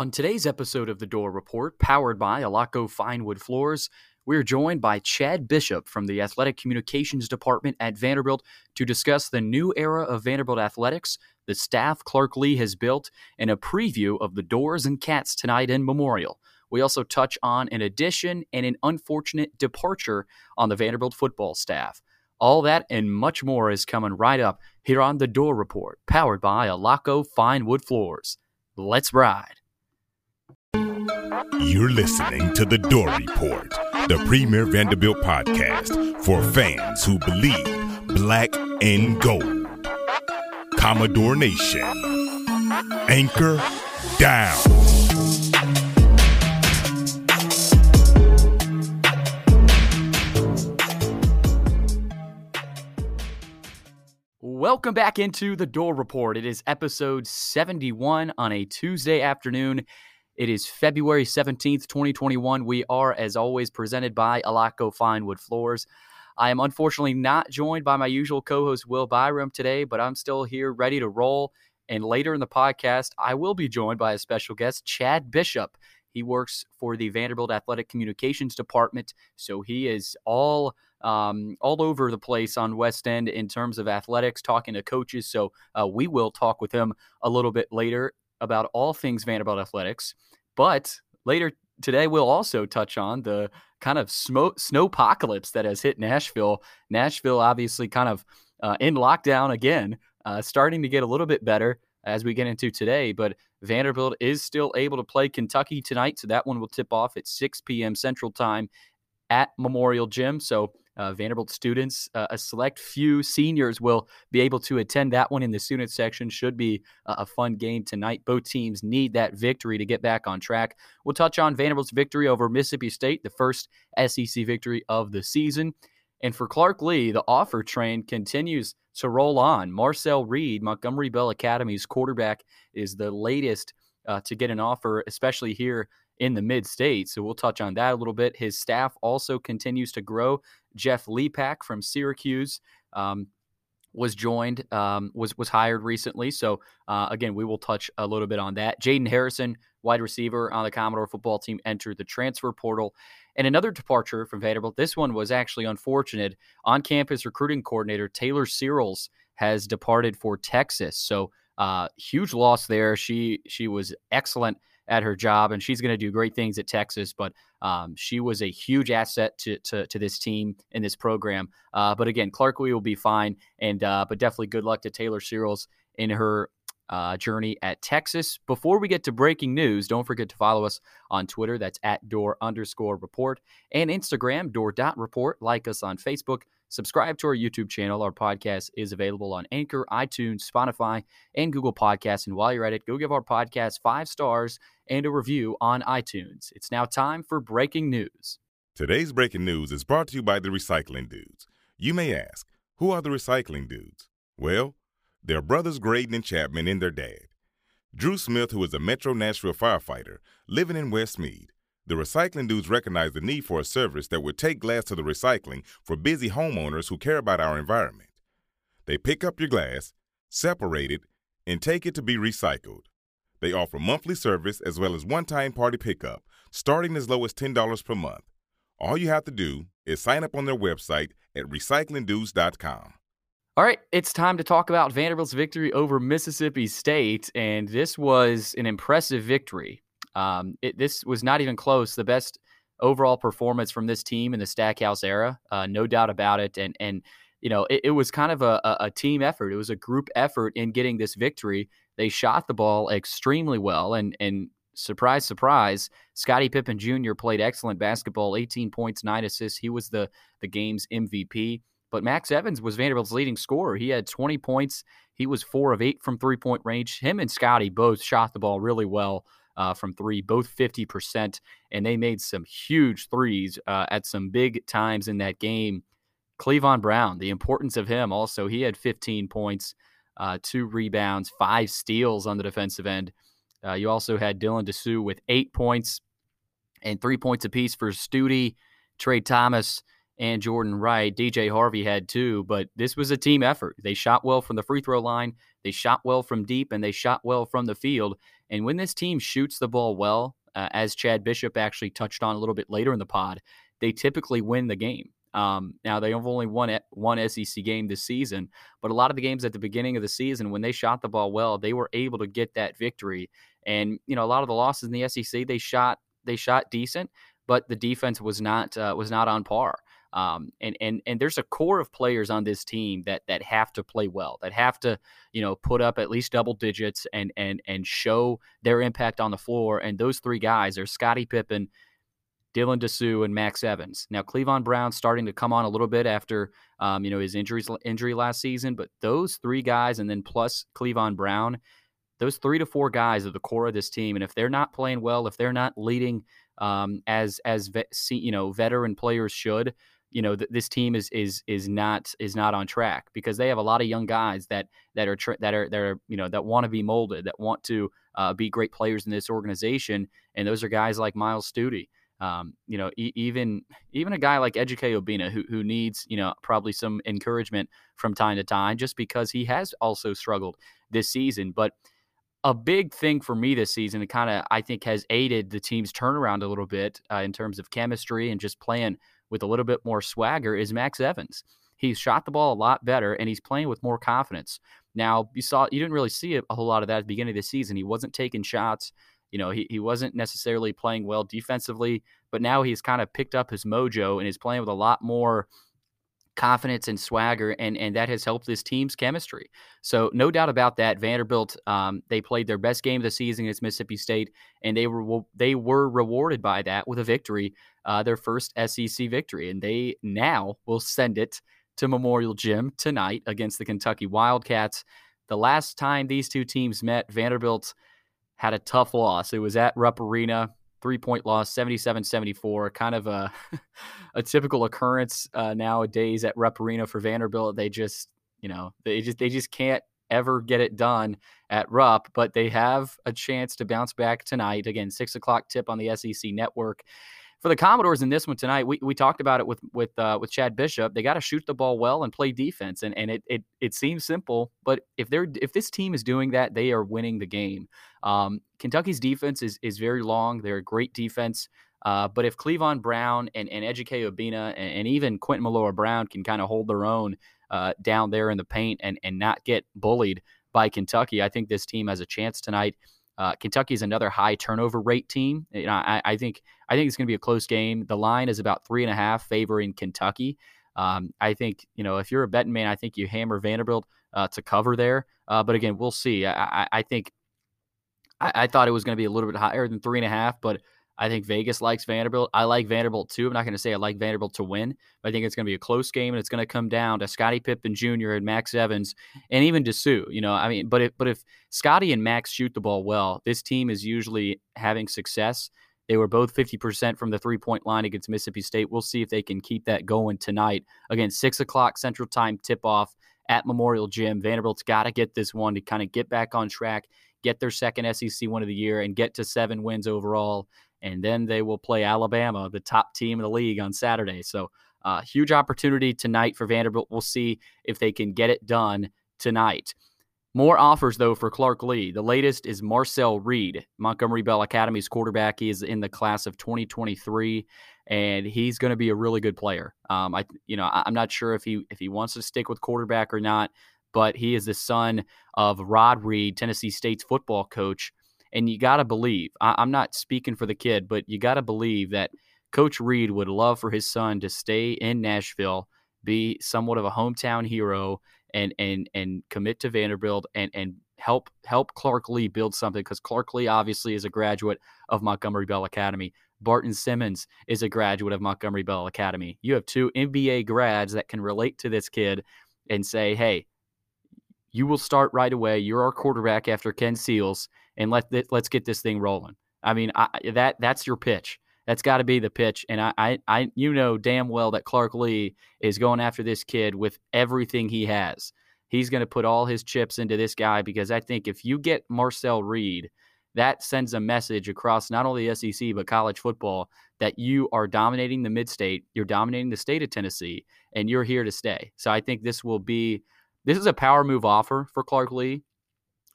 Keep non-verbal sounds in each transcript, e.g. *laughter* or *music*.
On today's episode of The Dore Report, powered by Alaco Finewood Floors, we're joined by Chad Bishop from the Athletic Communications Department at Vanderbilt to discuss the new era of Vanderbilt athletics, the staff Clark Lea has built, and a preview of the Dores and Cats tonight in Memorial. We also touch on an addition and an unfortunate departure on the Vanderbilt football staff. All that and much more is coming right up here on The Dore Report, powered by Alaco Finewood Floors. Let's ride. You're listening to The Dore Report, the premier Vanderbilt podcast for fans who believe black and gold. Commodore Nation. Anchor down. Welcome back into the Dore Report. It is episode 71 on a Tuesday afternoon. It is February 17th, 2021. We are, as always, presented by Alaco Finewood Floors. I am unfortunately not joined by my usual co host, Will Byram, today, but I'm still here ready to roll. And later in the podcast, I will be joined by a special guest, Chad Bishop. He works for the Vanderbilt Athletic Communications Department, so he is all um, all over the place on West End in terms of athletics, talking to coaches. So uh, we will talk with him a little bit later about all things Vanderbilt athletics. But later today, we'll also touch on the kind of snow apocalypse that has hit Nashville. Nashville, obviously, kind of uh, in lockdown again, uh, starting to get a little bit better as we get into today. But Vanderbilt is still able to play Kentucky tonight. So that one will tip off at 6 p.m. Central Time at Memorial Gym. So uh, Vanderbilt students, uh, a select few seniors will be able to attend that one in the student section. Should be a, a fun game tonight. Both teams need that victory to get back on track. We'll touch on Vanderbilt's victory over Mississippi State, the first SEC victory of the season. And for Clark Lea, the offer train continues to roll on. Marcel Reed, Montgomery Bell Academy's quarterback, is the latest uh, to get an offer, especially here in the mid state. So we'll touch on that a little bit. His staff also continues to grow. Jeff Lepak from Syracuse um, was joined, um, was was hired recently. So uh, again, we will touch a little bit on that. Jaden Harrison, wide receiver on the Commodore football team, entered the transfer portal. And another departure from Vanderbilt. This one was actually unfortunate. On campus recruiting coordinator Taylor Searles has departed for Texas. So uh, huge loss there. She she was excellent at her job, and she's going to do great things at Texas. But um, she was a huge asset to, to, to this team in this program. Uh, but again, Clark will be fine, and uh, but definitely good luck to Taylor Searles in her uh, journey at Texas. Before we get to breaking news, don't forget to follow us on Twitter. That's at door underscore report and Instagram, door dot report. Like us on Facebook. Subscribe to our YouTube channel. Our podcast is available on Anchor, iTunes, Spotify, and Google Podcasts. And while you're at it, go give our podcast five stars and a review on iTunes. It's now time for breaking news. Today's breaking news is brought to you by the Recycling Dudes. You may ask, who are the Recycling Dudes? Well, they're brothers Graydon and Chapman and their dad. Drew Smith, who is a Metro Nashville firefighter living in Westmead, the recycling dudes recognize the need for a service that would take glass to the recycling for busy homeowners who care about our environment. They pick up your glass, separate it, and take it to be recycled. They offer monthly service as well as one time party pickup, starting as low as $10 per month. All you have to do is sign up on their website at recyclingdudes.com. All right, it's time to talk about Vanderbilt's victory over Mississippi State, and this was an impressive victory. Um, it, this was not even close. The best overall performance from this team in the Stackhouse era, uh, no doubt about it. And and you know, it, it was kind of a, a, team effort. It was a group effort in getting this victory. They shot the ball extremely well, and and surprise, surprise, Scottie Pippen Jr. played excellent basketball, 18 points, nine assists. He was the the game's MVP. But Max Evans was Vanderbilt's leading scorer. He had 20 points. He was four of eight from three point range. Him and Scottie both shot the ball really well uh, from three, both 50%. And they made some huge threes uh, at some big times in that game. Clevon Brown, the importance of him also, he had 15 points, uh, two rebounds, five steals on the defensive end. Uh, you also had Dylan Disu with eight points and three points apiece for Stute, Trey Thomas, and Jordan Wright. DJ Harvey had two, but this was a team effort. They shot well from the free throw line, they shot well from deep, and they shot well from the field. And when this team shoots the ball well, uh, as Chad Bishop actually touched on a little bit later in the pod, they typically win the game. Um, now they have only won one SEC game this season, but a lot of the games at the beginning of the season, when they shot the ball well, they were able to get that victory. And you know, a lot of the losses in the SEC, they shot they shot decent, but the defense was not uh, was not on par. Um, and and and there's a core of players on this team that that have to play well, that have to you know put up at least double digits and and and show their impact on the floor. And those three guys are Scottie Pippen, Dylan Disu, and Max Evans. Now Clevon Brown starting to come on a little bit after um, you know his injuries injury last season, but those three guys and then plus Clevon Brown. Those three to four guys are the core of this team, and if they're not playing well, if they're not leading um, as as vet, you know veteran players should, you know th- this team is is is not is not on track because they have a lot of young guys that that are tra- that are that are you know that want to be molded that want to uh, be great players in this organization and those are guys like Myles Stute. Um, you know, e- even even a guy like Ejike Obinna who who needs you know probably some encouragement from time to time just because he has also struggled this season. But a big thing for me this season, kind of I think has aided the team's turnaround a little bit uh, in terms of chemistry and just playing with a little bit more swagger is Max Evans. He's shot the ball a lot better and he's playing with more confidence. Now, you saw you didn't really see a whole lot of that at the beginning of the season. He wasn't taking shots. You know, he, he wasn't necessarily playing well defensively, but now he's kind of picked up his mojo and is playing with a lot more confidence and swagger, and and that has helped this team's chemistry. So no doubt about that. Vanderbilt, um, they played their best game of the season against Mississippi State, and they were they were rewarded by that with a victory, uh, their first SEC victory, and they now will send it to Memorial Gym tonight against the Kentucky Wildcats. The last time these two teams met, Vanderbilt had a tough loss. It was at Rupp Arena three point loss, 77 74. Kind of a, *laughs* a typical occurrence uh, nowadays at Rupp Arena for Vanderbilt. They just, you know, they just, they just can't ever get it done at Rupp, but they have a chance to bounce back tonight. Again, six o'clock tip on the SEC network for the Commodores in this one tonight, we, we talked about it with with uh, with Chad Bishop. They got to shoot the ball well and play defense, and and it, it it seems simple, but if they're if this team is doing that, they are winning the game. Um, Kentucky's defense is is very long. They're a great defense. Uh, but if Clevon Brown and, and Ejike Obinna and, and, even Quentin Millora-Brown can kind of hold their own uh, down there in the paint and, and not get bullied by Kentucky, I think this team has a chance tonight. Uh, Kentucky is another high turnover rate team. You know, I, I think I think it's going to be a close game. The line is about three and a half favoring Kentucky. Um, I think you know if you're a betting man, I think you hammer Vanderbilt uh, to cover there. Uh, but again, we'll see. I, I, I think I, I, thought it was going to be a little bit higher than three and a half, but I think Vegas likes Vanderbilt. I like Vanderbilt too. I'm not going to say I like Vanderbilt to win, but I think it's going to be a close game, and it's going to come down to Scottie Pippen Jr. and Max Evans, and even Disu. You know, I mean, but if but if Scottie and Max shoot the ball well, this team is usually having success. They were both 50% from the three point line against Mississippi State. We'll see if they can keep that going tonight. Again, six o'clock Central Time tip off at Memorial Gym. Vanderbilt's got to get this one to kind of get back on track, get their second SEC one of the year, and get to seven wins overall and then they will play Alabama, the top team in the league, on Saturday. So, uh, huge opportunity tonight for Vanderbilt. We'll see if they can get it done tonight. More offers, though, for Clark Lea. The latest is Marcel Reed, Montgomery Bell Academy's quarterback. He is in the class of 2023, and he's going to be a really good player. Um, I, you know, I'm not sure if he if he wants to stick with quarterback or not, but he is the son of Rod Reed, Tennessee State's football coach, and you got to believe, I, am not speaking for the kid, but you got to believe that Coach Reed would love for his son to stay in Nashville, be somewhat of a hometown hero, and and and commit to Vanderbilt and and help help Clark Lea build something because Clark Lea obviously is a graduate of Montgomery Bell Academy. Barton Simmons is a graduate of Montgomery Bell Academy. You have two MBA grads that can relate to this kid and say, "Hey, you will start right away. You're our quarterback after Ken Seals, and let let's get this thing rolling. I mean, I, that that's your pitch. That's got to be the pitch. And I, I, I, you know damn well that Clark Lea is going after this kid with everything he has. He's going to put all his chips into this guy because I think if you get Marcel Reed, that sends a message across not only the SEC but college football that you are dominating the mid-state, you're dominating the state of Tennessee, and you're here to stay. So I think this will be this is a power move offer for Clark Lea.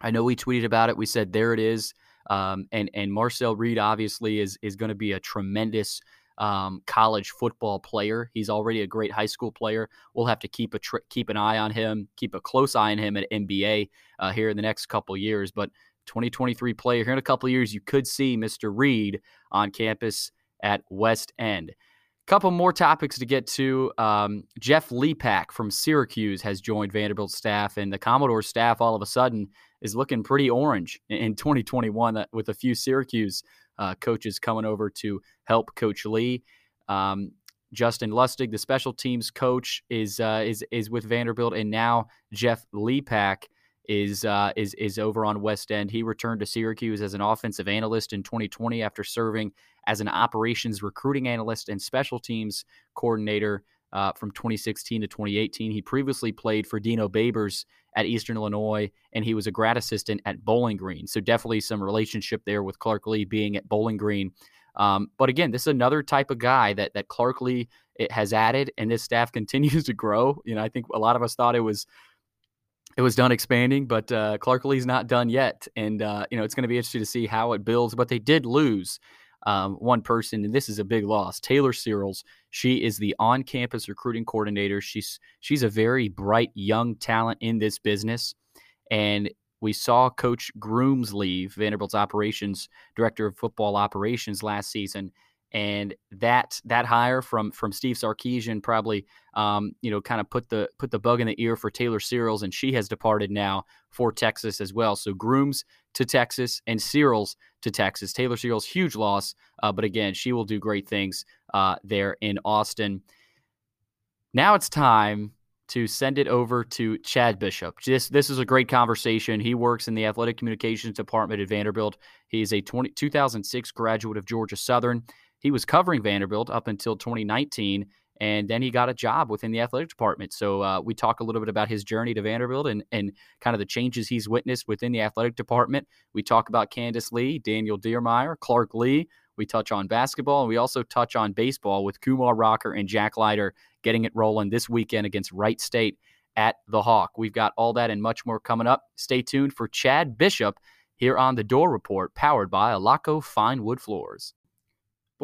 I know we tweeted about it. We said there it is. Um, and and Marcel Reed obviously is is going to be a tremendous um, college football player. He's already a great high school player. We'll have to keep a keep an eye on him, keep a close eye on him at MBA uh, here in the next couple years. But 2023 player here in a couple years, you could see Mr. Reed on campus at West End. Couple more topics to get to. Um, Jeff Lepak from Syracuse has joined Vanderbilt staff, and the Commodore staff all of a sudden is looking pretty orange in 2021 uh, with a few Syracuse uh, coaches coming over to help Coach Lea. Um, Justin Lustig, the special teams coach, is uh, is is with Vanderbilt, and now Jeff Lepak is uh, is is over on West End. He returned to Syracuse as an offensive analyst in 2020 after serving as an operations recruiting analyst and special teams coordinator uh, from 2016 to 2018. He previously played for Dino Babers at Eastern Illinois, and he was a grad assistant at Bowling Green. So definitely some relationship there with Clark Lea being at Bowling Green. Um, but again, this is another type of guy that that Clark Lea has added, and this staff *laughs* continues to grow. You know, I think a lot of us thought it was it was done expanding, but uh, Clark Lea's not done yet, and uh, you know it's going to be interesting to see how it builds. But they did lose um, one person, and this is a big loss. Taylor Searles, she is the on-campus recruiting coordinator. She's she's a very bright young talent in this business, and we saw Coach Grooms leave, Vanderbilt's operations director of football operations last season, and that that hire from from Steve Sarkisian probably um, you know kind of put the put the bug in the ear for Taylor Searles, and she has departed now for Texas as well. So Grooms to Texas and Searles to Texas. Taylor Searles huge loss, uh, but again she will do great things uh, there in Austin. Now it's time to send it over to Chad Bishop. This this is a great conversation. He works in the athletic communications department at Vanderbilt. He is a 20, 2006 graduate of Georgia Southern. He was covering Vanderbilt up until 2019, and then he got a job within the athletic department. So uh, we talk a little bit about his journey to Vanderbilt and and kind of the changes he's witnessed within the athletic department. We talk about Candice Lee, Daniel Diermeier, Clark Lea. We touch on basketball, and we also touch on baseball with Kumar Rocker and Jack Leiter getting it rolling this weekend against Wright State at the Hawk. We've got all that and much more coming up. Stay tuned for Chad Bishop here on the Dore Report, powered by Alaco Fine Wood Floors.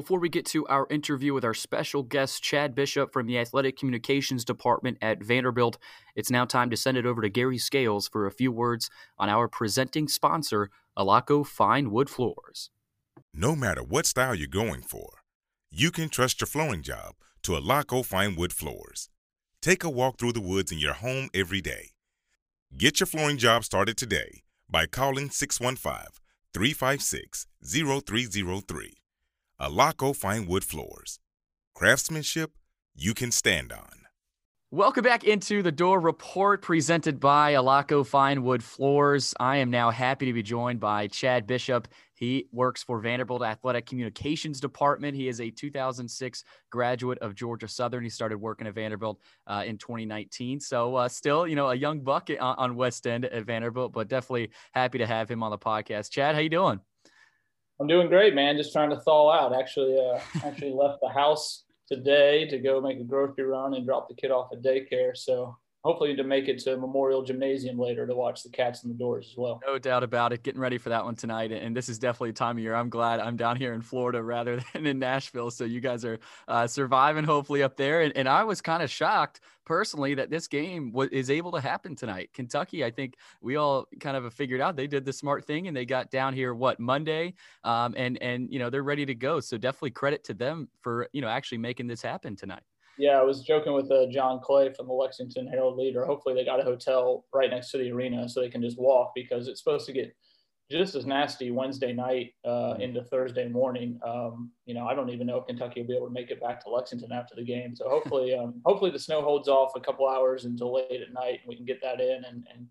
Before we get to our interview with our special guest, Chad Bishop from the Athletic Communications Department at Vanderbilt, it's now time to send it over to Gary Scales for a few words on our presenting sponsor, Alaco Fine Wood Floors. No matter what style you're going for, you can trust your flooring job to Alaco Fine Wood Floors. Take a walk through the woods in your home every day. Get your flooring job started today by calling 615 356 0303 Alaco Fine Wood Floors. Craftsmanship you can stand on. Welcome back into the Dore Report presented by Alaco Fine Wood Floors. I am now happy to be joined by Chad Bishop. He works for Vanderbilt Athletic Communications Department. He is a 2006 graduate of Georgia Southern. He started working at Vanderbilt uh, in 2019. So uh, still, you know, a young buck on West End at Vanderbilt, but definitely happy to have him on the podcast. Chad, how you doing? I'm doing great, man. Just trying to thaw out. Actually, uh, *laughs* actually left the house today to go make a grocery run and drop the kid off at daycare. So hopefully to make it to Memorial Gymnasium later to watch the cats in the Dores as well. No doubt about it. Getting ready for that one tonight. And this is definitely a time of year. I'm glad I'm down here in Florida *laughs* rather than in Nashville. So you guys are uh, surviving hopefully up there. And, and I was kind of shocked personally that this game w- is able to happen tonight. Kentucky, I think we all kind of figured out they did the smart thing and they got down here what Monday, um, and and you know they're ready to go. So definitely credit to them for you know actually making this happen tonight. Yeah, I was joking with uh, John Clay from the Lexington Herald Leader. Hopefully, they got a hotel right next to the arena so they can just walk because it's supposed to get just as nasty Wednesday night uh, into Thursday morning. Um, you know, I don't even know if Kentucky will be able to make it back to Lexington after the game. So hopefully, *laughs* um, hopefully the snow holds off a couple hours until late at night, and we can get that in and, and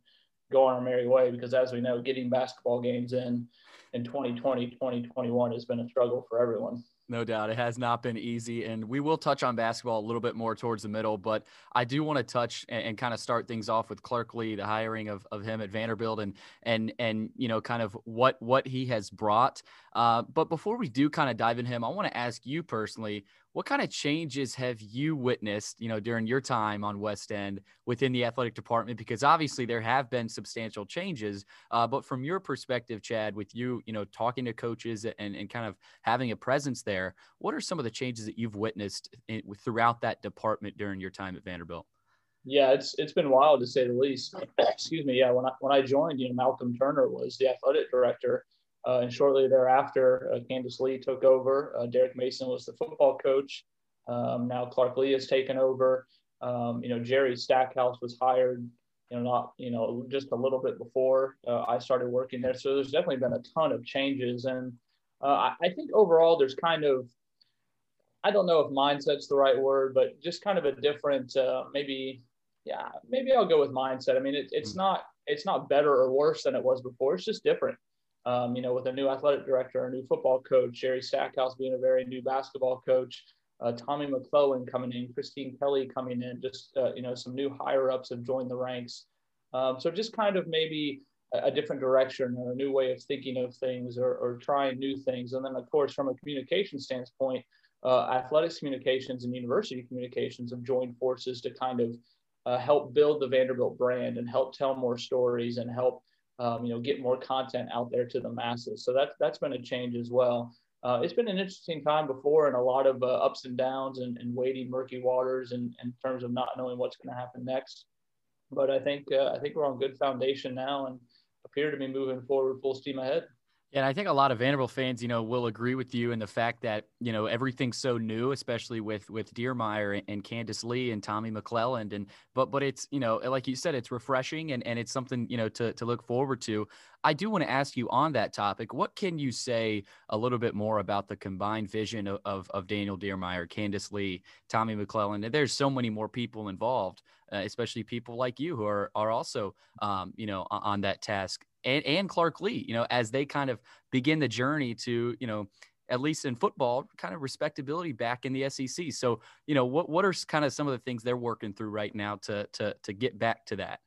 go on our merry way. Because as we know, getting basketball games in in 2020, 2021 has been a struggle for everyone. No doubt. It has not been easy. And we will touch on basketball a little bit more towards the middle, but I do want to touch and, and, kind of start things off with Clark Lea, the hiring of, of him at Vanderbilt and and and you know, kind of what what he has brought. Uh, but before we do kind of dive in him, I want to ask you personally, what kind of changes have you witnessed, you know, during your time on West End within the athletic department? Because obviously there have been substantial changes, uh, but from your perspective, Chad, with you, you know, talking to coaches and, and kind of having a presence there, what are some of the changes that you've witnessed in, throughout that department during your time at Vanderbilt? Yeah, it's it's been wild to say the least. *clears throat* Excuse me. Yeah, when I when I joined, you know, Malcolm Turner was the athletic director uh, and shortly thereafter, uh, Candice Lee took over. Uh, Derek Mason was the football coach. Um, now Clark Lea has taken over. Um, you know, Jerry Stackhouse was hired, you know, not, you know, just a little bit before uh, I started working there. So there's definitely been a ton of changes. And uh, I, I think overall there's kind of, I don't know if mindset's the right word, but just kind of a different, uh, maybe, yeah, maybe I'll go with mindset. I mean, it, it's hmm. not, it's not better or worse than it was before. It's just different um, you know, with a new athletic director, a new football coach, Jerry Stackhouse being a very new basketball coach, uh, Tommy McClelland coming in, Christine Kelly coming in, just, uh, you know, some new higher ups have joined the ranks. Um, so just kind of maybe a, different direction or a new way of thinking of things or, or trying new things. And then, of course, from a communication standpoint, uh, athletics communications and university communications have joined forces to kind of uh, help build the Vanderbilt brand and help tell more stories and help um, you know, get more content out there to the masses. So that's that's been a change as well. Uh, it's been an interesting time before and a lot of uh, ups and downs and, and wading murky waters in, in terms of not knowing what's going to happen next. But I think uh, I think we're on good foundation now and appear to be moving forward full steam ahead. And I think a lot of Vanderbilt fans, you know, will agree with you in the fact that you know everything's so new, especially with with Diermeier and Candice Lee and Tommy McClelland, and but but it's you know like you said, it's refreshing and and it's something you know to to look forward to. I do want to ask you on that topic. What can you say a little bit more about the combined vision of of, of Daniel Diermeier, Candice Lee, Tommy McClelland? And there's so many more people involved, uh, especially people like you who are are also um, you know on that task and, and Clark Lea, you know, as they kind of begin the journey to, you know, at least in football, kind of respectability back in the SEC. So, you know, what what are kind of some of the things they're working through right now to to to get back to that?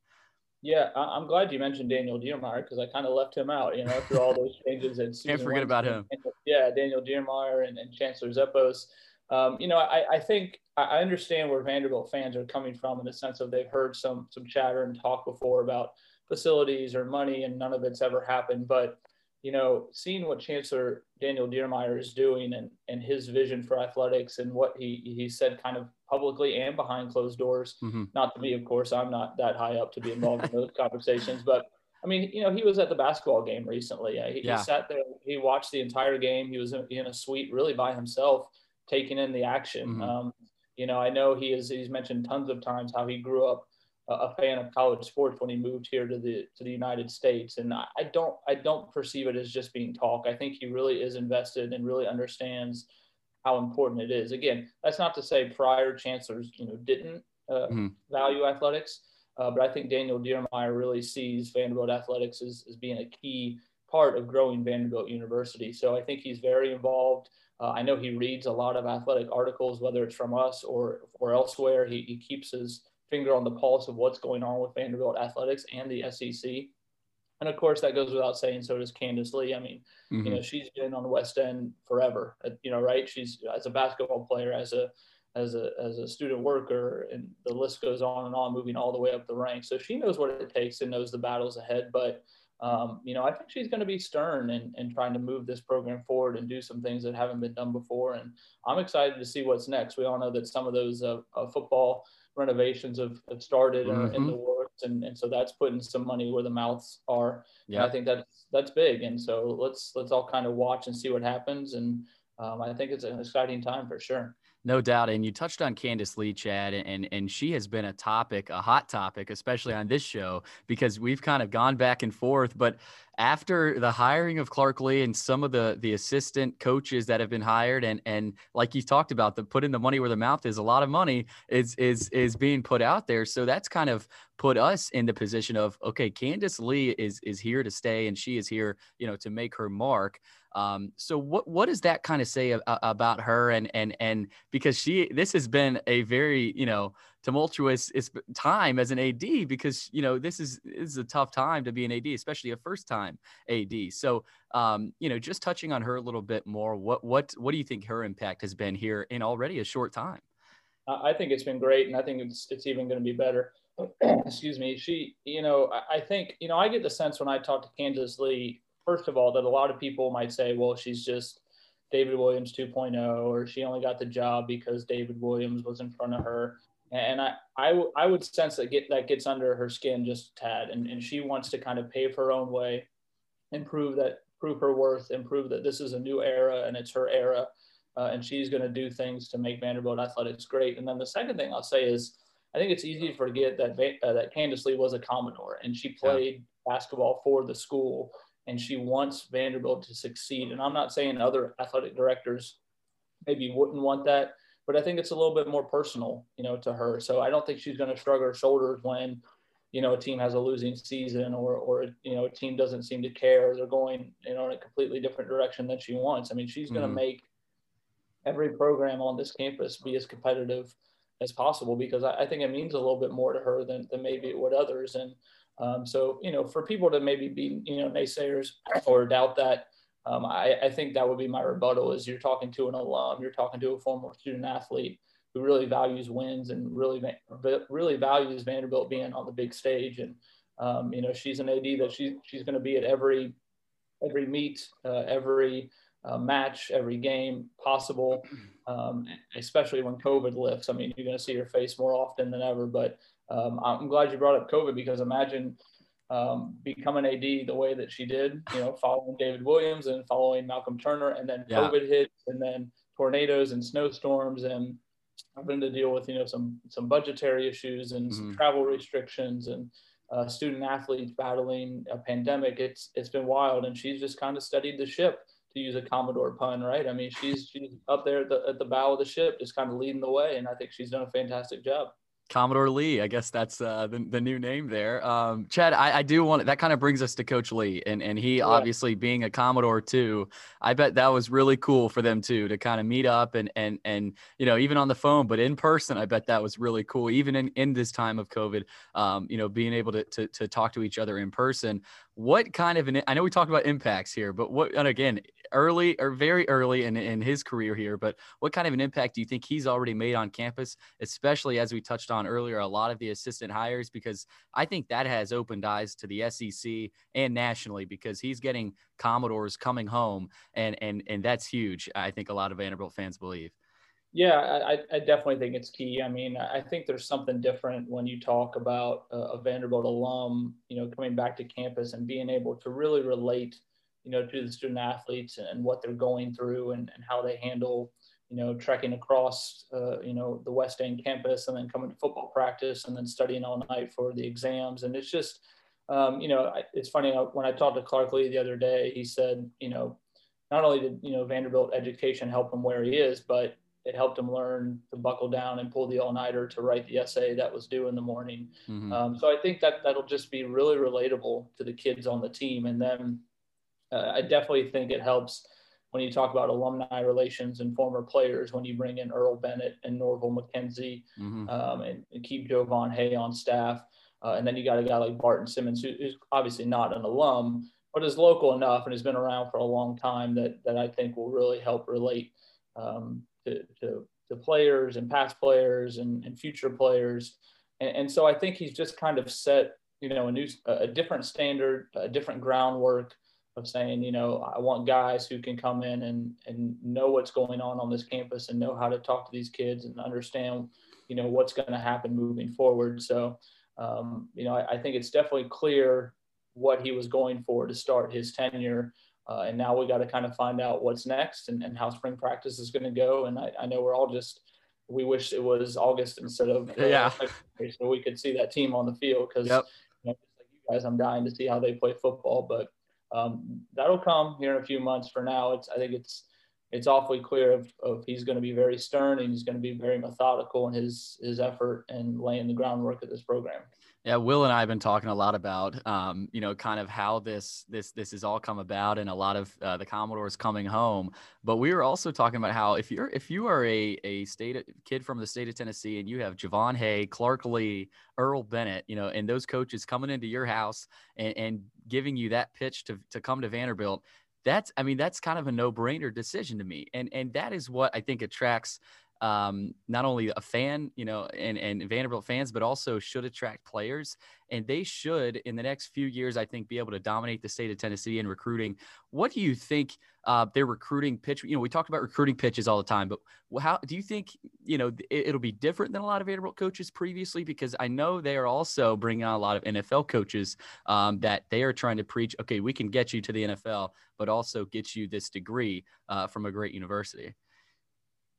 Yeah, I'm glad you mentioned Daniel Diermeier because I kind of left him out, you know, through all those changes. And *laughs* Can't forget about him. Yeah, Daniel Diermeier and, and Chancellor Zeppos. Um, you know, I, I think I understand where Vanderbilt fans are coming from in the sense of they've heard some some chatter and talk before about facilities or money, and none of it's ever happened. But you know, seeing what Chancellor Daniel Diermeier is doing and, and his vision for athletics and what he, he said kind of publicly and behind closed doors, mm-hmm. not to me, of course, I'm not that high up to be involved in those conversations, but I mean, you know, he was at the basketball game recently. He, yeah. he sat there, he watched the entire game. He was in, in a suite really by himself, taking in the action. Mm-hmm. Um, you know, I know he is, he's mentioned tons of times how he grew up a fan of college sports when he moved here to the to the United States, and I, I don't I don't perceive it as just being talk. I think he really is invested and really understands how important it is. Again, that's not to say prior chancellors you know didn't uh, mm-hmm. value athletics, uh, but I think Daniel Diermeier really sees Vanderbilt athletics as, as being a key part of growing Vanderbilt University. So I think he's very involved. Uh, I know he reads a lot of athletic articles, whether it's from us or or elsewhere. He, he keeps his finger on the pulse of what's going on with Vanderbilt athletics and the SEC. And of course, that goes without saying. So does Candice Lee. I mean, mm-hmm. you know, she's been on the West End forever. Uh, you know, right? She's as a basketball player, as a as a as a student worker, and the list goes on and on, moving all the way up the ranks. So she knows what it takes and knows the battles ahead. But um, you know, I think she's going to be stern and, and trying to move this program forward and do some things that haven't been done before. And I'm excited to see what's next. We all know that some of those uh, uh, football renovations have, have started mm-hmm. in the works, and, and so that's putting some money where the mouths are. Yeah, I think that's that's big, and so let's let's all kind of watch and see what happens, and um, I think it's an exciting time for sure. No doubt. And you touched on Candice Lee, Chad, and, and she has been a topic, a hot topic, especially on this show, because we've kind of gone back and forth. But after the hiring of Clark Lea and some of the the assistant coaches that have been hired, and and like you talked about, the putting the money where the mouth is, a lot of money is is is being put out there. So that's kind of put us in the position of okay, Candice Lee is is here to stay, and she is here, you know, to make her mark. Um, so what what does that kind of say a, a, about her and and and because she this has been a very you know tumultuous time as an AD because you know this is this is a tough time to be an AD, especially a first time AD. So um, you know, just touching on her a little bit more, what what what do you think her impact has been here in already a short time? I think it's been great, and I think it's it's even going to be better. *clears throat* Excuse me. She, you know, I think you know I get the sense when I talk to Candice Lee, first of all, that a lot of people might say, well, she's just David Williams 2.0, or she only got the job because David Williams was in front of her and I I would sense that get that gets under her skin just a tad, and, and she wants to kind of pave her own way, and prove that prove her worth, and prove that this is a new era and it's her era, uh, and she's going to do things to make Vanderbilt athletics great. And then the second thing I'll say is, I think it's easy to forget that uh, that Candice Lee was a Commodore and she played yeah. basketball for the school, and she wants Vanderbilt to succeed. And I'm not saying other athletic directors maybe wouldn't want that but I think it's a little bit more personal, you know, to her. So I don't think she's going to shrug her shoulders when, you know, a team has a losing season or, or, you know, a team doesn't seem to care. They're going, you know, in a completely different direction than she wants. I mean, she's going to mm-hmm. make every program on this campus be as competitive as possible because I, I, think it means a little bit more to her than, than maybe it would others. And um, so, you know, for people to maybe be, you know, naysayers or doubt that, um, I, I, think that would be my rebuttal is you're talking to an alum, you're talking to a former student athlete who really values wins and really, really values Vanderbilt being on the big stage. And, um, you know, she's an AD that she, she's going to be at every, every meet, uh, every uh, match, every game possible, *clears throat* um, especially when COVID lifts. I mean, you're going to see her face more often than ever, but um, I'm glad you brought up COVID because imagine – um, become an AD the way that she did, you know, following David Williams and following Malcolm Turner, and then yeah. COVID hit, and then tornadoes and snowstorms, and having to deal with you know some some budgetary issues and mm-hmm. some travel restrictions and uh, student athletes battling a pandemic. It's it's been wild, and she's just kind of studied the ship to use a Commodore pun, right? I mean, she's she's up there at the, at the bow of the ship, just kind of leading the way, and I think she's done a fantastic job. Commodore Lee. I guess that's uh, the, the new name there. Um, Chad, I, I do want that kind of brings us to Coach Lea, and and he yeah. obviously being a Commodore too. I bet that was really cool for them too to kind of meet up and and and you know even on the phone, but in person. I bet that was really cool, even in in this time of COVID. Um, you know, being able to to to talk to each other in person. What kind of an I know we talked about impacts here, but what and again early or very early in, in his career here, but what kind of an impact do you think he's already made on campus, especially as we touched on earlier, a lot of the assistant hires? Because I think that has opened eyes to the SEC and nationally because he's getting Commodores coming home, and and and that's huge. I think a lot of Vanderbilt fans believe. Yeah, I, I, definitely think it's key. I mean, I think there's something different when you talk about a, a Vanderbilt alum, you know, coming back to campus and being able to really relate you know, to the student athletes and what they're going through and, and how they handle, you know, trekking across, uh, you know, the West End campus and then coming to football practice and then studying all night for the exams. And it's just, um, you know, it's funny uh, when I talked to Clark Lea the other day, he said, you know, not only did, you know, Vanderbilt education help him where he is, but it helped him learn to buckle down and pull the all-nighter to write the essay that was due in the morning. Mm-hmm. Um, so I think that that'll just be really relatable to the kids on the team. And then uh, I definitely think it helps when you talk about alumni relations and former players when you bring in Earl Bennett and Norval McKenzie mm-hmm. um, and, and, keep Jovan Haye on staff. Uh, and then you got a guy like Barton Simmons, who, who's obviously not an alum, but is local enough and has been around for a long time that, that I think will really help relate um, to, to, to, players and past players and, and future players. And, and, so I think he's just kind of set, you know, a new, a different standard, a different groundwork of saying, you know, I want guys who can come in and, and know what's going on on this campus and know how to talk to these kids and understand, you know, what's going to happen moving forward. So, um, you know, I, I, think it's definitely clear what he was going for to start his tenure. Uh, and now we got to kind of find out what's next and, and how spring practice is going to go. And I, I, know we're all just, we wish it was August instead of, uh, yeah, so we could see that team on the field because, yep. you know, like you guys, I'm dying to see how they play football, but um, that'll come here in a few months. For now, it's I think it's it's awfully clear of, of he's going to be very stern and he's going to be very methodical in his his effort and laying the groundwork of this program. Yeah, Will and I have been talking a lot about, um, you know, kind of how this this this has all come about, and a lot of uh, the Commodores coming home. But we were also talking about how if you're if you are a a state kid from the state of Tennessee and you have Jovan Haye, Clark Lea, Earl Bennett, you know, and those coaches coming into your house and, and giving you that pitch to to come to Vanderbilt, that's I mean that's kind of a no brainer decision to me, and and that is what I think attracts um, not only a fan, you know, and, and Vanderbilt fans, but also should attract players. And they should, in the next few years, I think, be able to dominate the state of Tennessee in recruiting. What do you think uh, their recruiting pitch? You know, we talk about recruiting pitches all the time, but how do you think, you know, it, will be different than a lot of Vanderbilt coaches previously? Because I know they are also bringing on a lot of NFL coaches um, that they are trying to preach, okay, we can get you to the NFL, but also get you this degree uh, from a great university.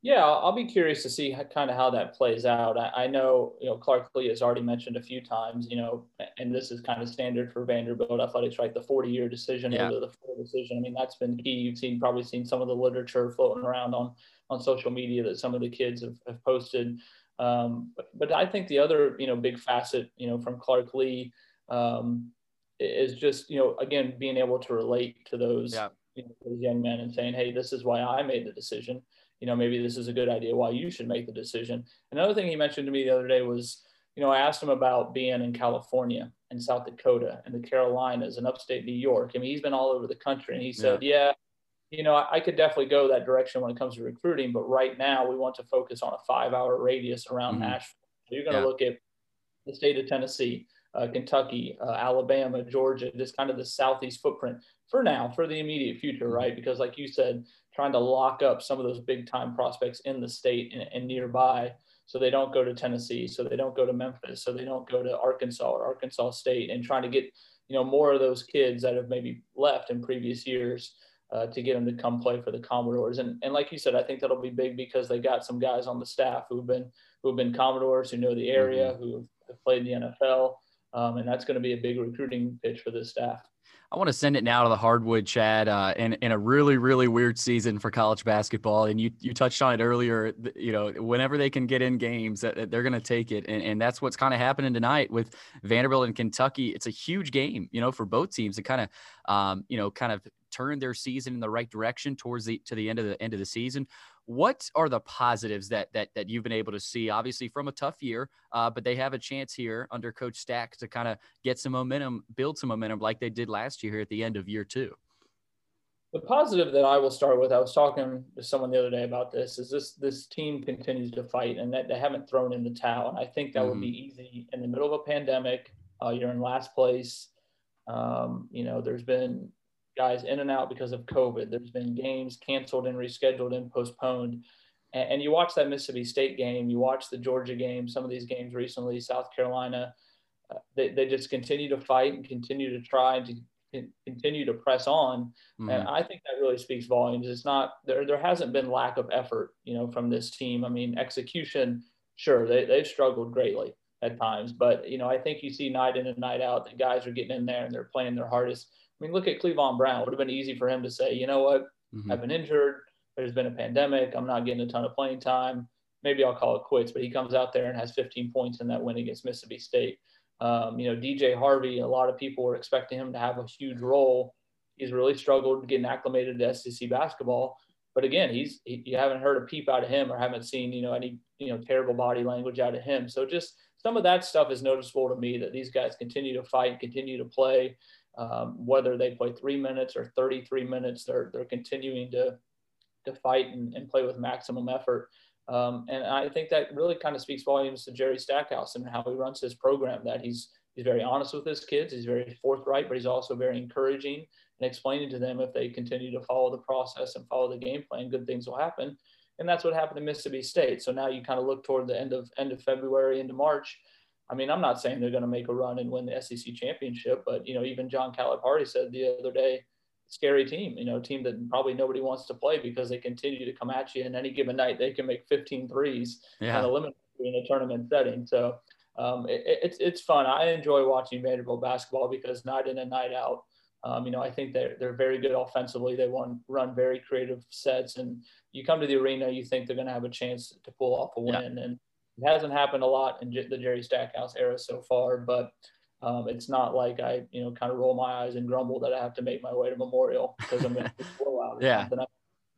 Yeah, I'll be curious to see how, kind of how that plays out. I, I, know, you know, Clark Lea has already mentioned a few times, you know, and this is kind of standard for Vanderbilt athletics, right? The 40-year decision yeah. the, the decision. I mean, that's been key. You've seen probably seen some of the literature floating around on on social media that some of the kids have, have posted. Um, but, but I think the other, you know, big facet, you know, from Clark Lea um, is just, you know, again, being able to relate to those, yeah. you know, those young men and saying, hey, this is why I made the decision you know, maybe this is a good idea why you should make the decision. Another thing he mentioned to me the other day was, you know, I asked him about being in California and South Dakota and the Carolinas and upstate New York. I mean, he's been all over the country. And he said, yeah, yeah you know, I, I could definitely go that direction when it comes to recruiting, but right now we want to focus on a five hour radius around mm-hmm. Nashville. So you're going to yeah. look at the state of Tennessee, uh, Kentucky, uh, Alabama, Georgia, just kind of the southeast footprint for now, for the immediate future, mm-hmm. right? Because like you said, trying to lock up some of those big time prospects in the state and, and, nearby so they don't go to Tennessee, so they don't go to Memphis, so they don't go to Arkansas or Arkansas State and trying to get, you know, more of those kids that have maybe left in previous years uh, to get them to come play for the Commodores. And, and like you said, I think that'll be big because they got some guys on the staff who've been, who've been Commodores, who know the area, mm-hmm. who have played in the NFL. Um, and that's going to be a big recruiting pitch for this staff. I want to send it now to the hardwood, Chad, uh, in, in a really, really weird season for college basketball. And you, you touched on it earlier, you know, whenever they can get in games, they're going to take it. And, and that's what's kind of happening tonight with Vanderbilt and Kentucky. It's a huge game, you know, for both teams to kind of, um, you know, kind of turn their season in the right direction towards the, to the end of the end of the season. What are the positives that that that you've been able to see? Obviously, from a tough year, uh, but they have a chance here under Coach Stack to kind of get some momentum, build some momentum like they did last year here at the end of year two. The positive that I will start with, I was talking to someone the other day about this, is this this team continues to fight and that they haven't thrown in the towel. And I think that mm-hmm. would be easy in the middle of a pandemic. Uh, you're in last place. Um, you know, there's been guys in and out because of COVID. There's been games canceled and rescheduled and postponed. And, and, you watch that Mississippi State game, you watch the Georgia game, some of these games recently, South Carolina. Uh, they, they just continue to fight and continue to try and to continue to press on. Mm-hmm. And I think that really speaks volumes. It's not there, there hasn't been lack of effort, you know, from this team. I mean, execution, sure, they, they've struggled greatly at times, but you know, I think you see night in and night out, the guys are getting in there and they're playing their hardest mean, look at Clevon Brown. It would have been easy for him to say, you know what, mm-hmm. I've been injured. There's been a pandemic. I'm not getting a ton of playing time. Maybe I'll call it quits. But he comes out there and has 15 points in that win against Mississippi State. Um, you know, DJ Harvey, a lot of people were expecting him to have a huge role. He's really struggled getting acclimated to SEC basketball. But again, he's he, you haven't heard a peep out of him or haven't seen you know any you know terrible body language out of him. So just some of that stuff is noticeable to me that these guys continue to fight, continue to play. Um, whether they play three minutes or 33 minutes, they're, they're continuing to, to fight and, and play with maximum effort. Um, and I think that really kind of speaks volumes to Jerry Stackhouse and how he runs his program, that he's, he's very honest with his kids. He's very forthright, but he's also very encouraging and explaining to them if they continue to follow the process and follow the game plan, good things will happen. And that's what happened to Mississippi State. So now you kind of look toward the end of end of February into March I mean, I'm not saying they're going to make a run and win the SEC championship, but you know, even John Calipari said the other day, scary team, you know, team that probably nobody wants to play because they continue to come at you. And any given night, they can make 15 threes yeah. and eliminate you in a tournament setting. So um, it, it's it's fun. I enjoy watching Vanderbilt basketball because night in and night out, um, you know, I think they're they're very good offensively. They want run very creative sets, and you come to the arena, you think they're going to have a chance to pull off a win, yeah. and It hasn't happened a lot in the Jerry Stackhouse era so far, but um, it's not like I, you know, kind of roll my eyes and grumble that I have to make my way to Memorial because I'm going *laughs* to blow out. yeah.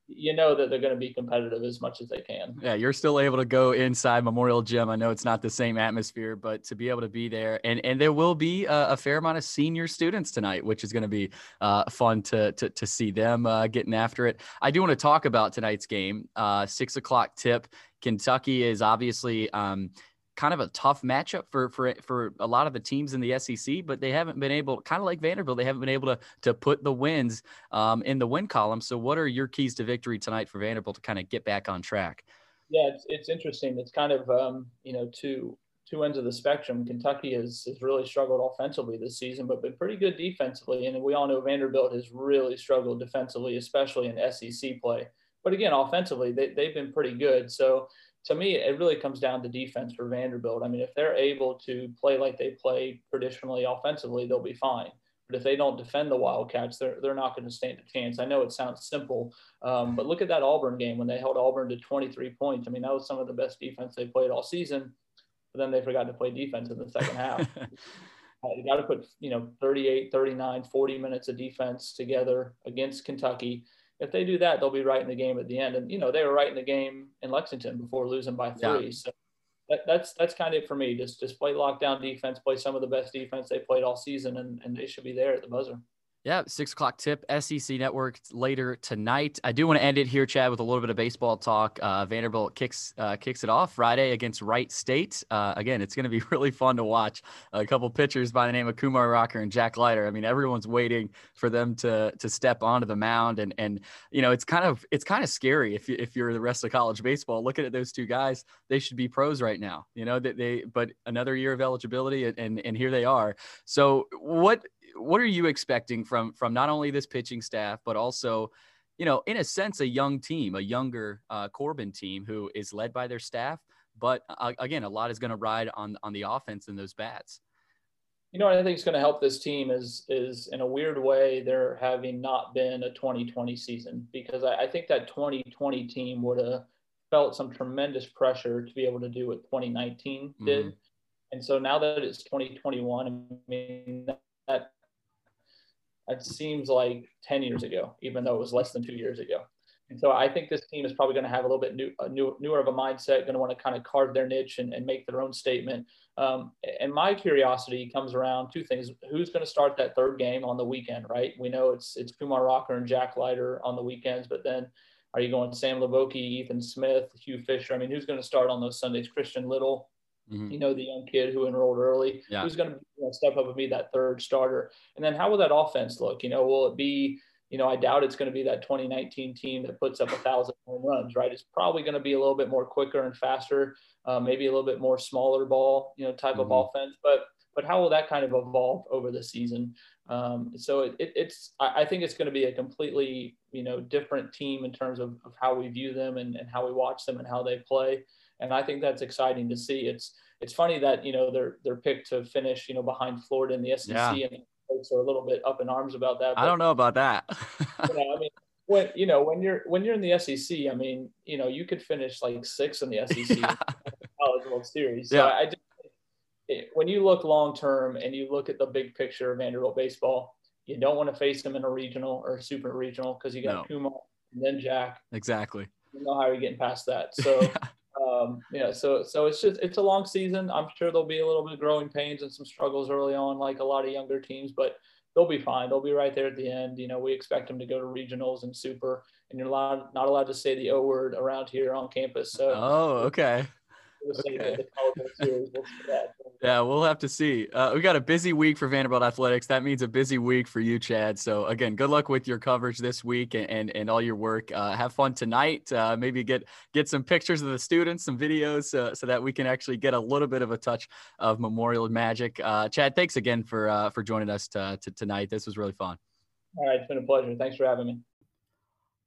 You know that they're going to be competitive as much as they can. Yeah, you're still able to go inside Memorial Gym. I know it's not the same atmosphere, but to be able to be there, and and there will be a, a fair amount of senior students tonight, which is going to be uh, fun to, to to see them uh, getting after it. I do want to talk about tonight's game. Uh, six o'clock tip. Kentucky is obviously. Um, kind of a tough matchup for for for a lot of the teams in the SEC, but they haven't been able, kind of like Vanderbilt, they haven't been able to to put the wins um, in the win column. So, what are your keys to victory tonight for Vanderbilt to kind of get back on track? Yeah, it's, it's interesting. It's kind of um, you know two two ends of the spectrum. Kentucky has has really struggled offensively this season, but been pretty good defensively. And we all know Vanderbilt has really struggled defensively, especially in SEC play. But again, offensively, they, they've been pretty good. So to me, it really comes down to defense for Vanderbilt. I mean, if they're able to play like they play traditionally offensively, they'll be fine. But if they don't defend the Wildcats, they're, they're not going to stand a chance. I know it sounds simple, um, but look at that Auburn game when they held Auburn to 23 points. I mean, that was some of the best defense they played all season, but then they forgot to play defense in the second half. *laughs* you got to put, you know, 38, 39, 40 minutes of defense together against Kentucky if they do that, they'll be right in the game at the end. And you know, they were right in the game in Lexington before losing by three. Yeah. So that, that's that's kind of it for me. Just just play lockdown defense, play some of the best defense they played all season, and, and they should be there at the buzzer. Yeah, six o'clock tip, SEC Network later tonight. I do want to end it here, Chad, with a little bit of baseball talk. Uh, Vanderbilt kicks uh, kicks it off Friday against Wright State. Uh, again, it's going to be *laughs* really fun to watch. A couple pitchers by the name of Kumar Rocker and Jack Leiter. I mean, everyone's waiting for them to to step onto the mound, and and you know, it's kind of it's kind of scary if you, if you're the rest of college baseball. Looking at those two guys, they should be pros right now. You know that they, but another year of eligibility, and, and here they are. So what what are you expecting from from not only this pitching staff but also you know in a sense a young team a younger uh, corbin team who is led by their staff but uh, again a lot is going to ride on on the offense and those bats you know what i think is going to help this team is is in a weird way they're having not been a 2020 season because i, I think that 2020 team would have felt some tremendous pressure to be able to do what 2019 did mm-hmm. and so now that it's 2021 i mean that it seems like 10 years ago, even though it was less than two years ago. And so I think this team is probably going to have a little bit new, new, newer of a mindset, going to want to kind of carve their niche and, and make their own statement. Um, and my curiosity comes around two things: who's going to start that third game on the weekend? Right? We know it's it's Kumar Rocker and Jack Leiter on the weekends, but then are you going Sam Hliboki, Ethan Smith, Hugh Fisher? I mean, who's going to start on those Sundays? Christian Little, Mm-hmm. You know, the young kid who enrolled early, yeah. who's going to you know, step up and be that third starter. And then how will that offense look? You know, will it be, you know, I doubt it's going to be that 2019 team that puts up a thousand home runs, right? It's probably going to be a little bit more quicker and faster, uh, maybe a little bit more smaller ball, you know, type mm-hmm. of offense. But but how will that kind of evolve over the season? Um, so it, it, it's I, I think it's going to be a completely you know different team in terms of, of how we view them and, and how we watch them and how they play and I think that's exciting to see. It's it's funny that you know they're they're picked to finish you know behind Florida in the SEC, yeah. and folks are a little bit up in arms about that. But, I don't know about that. *laughs* you know, I mean, when you know when you're when you're in the SEC, I mean, you know, you could finish like six in the SEC *laughs* yeah. College World Series. So yeah. I just when you look long term and you look at the big picture of Vanderbilt baseball, you don't want to face them in a regional or super regional because you got no. Kumar and then Jack. Exactly. You know how you're getting past that. So *laughs* um, yeah, so so it's just it's a long season. I'm sure there'll be a little bit of growing pains and some struggles early on, like a lot of younger teams, but they'll be fine. They'll be right there at the end. You know, we expect them to go to regionals and super, and you're allowed, not allowed to say the O word around here on campus. So oh, okay. Okay. *laughs* yeah, we'll have to see. Uh, we got a busy week for Vanderbilt athletics. That means a busy week for you, Chad. So again, good luck with your coverage this week and and, and all your work. Uh, have fun tonight. Uh, maybe get get some pictures of the students, some videos, uh, so that we can actually get a little bit of a touch of Memorial magic. Uh, Chad, thanks again for uh, for joining us to, to tonight. This was really fun. All right, it's been a pleasure. Thanks for having me.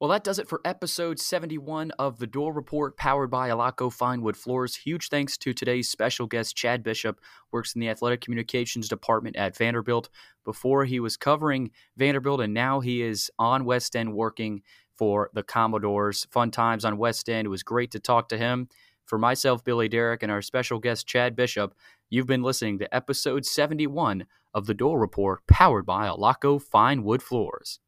Well, that does it for episode 71 of The Dore Report, powered by Alaco Finewood Floors. Huge thanks to today's special guest, Chad Bishop, works in the athletic communications department at Vanderbilt. Before he was covering Vanderbilt, and now he is on West End working for the Commodores. Fun times on West End. It was great to talk to him For myself, Billy Derrick, and our special guest, Chad Bishop, you've been listening to episode 71 of The Dore Report, powered by Alaco Fine Wood Floors.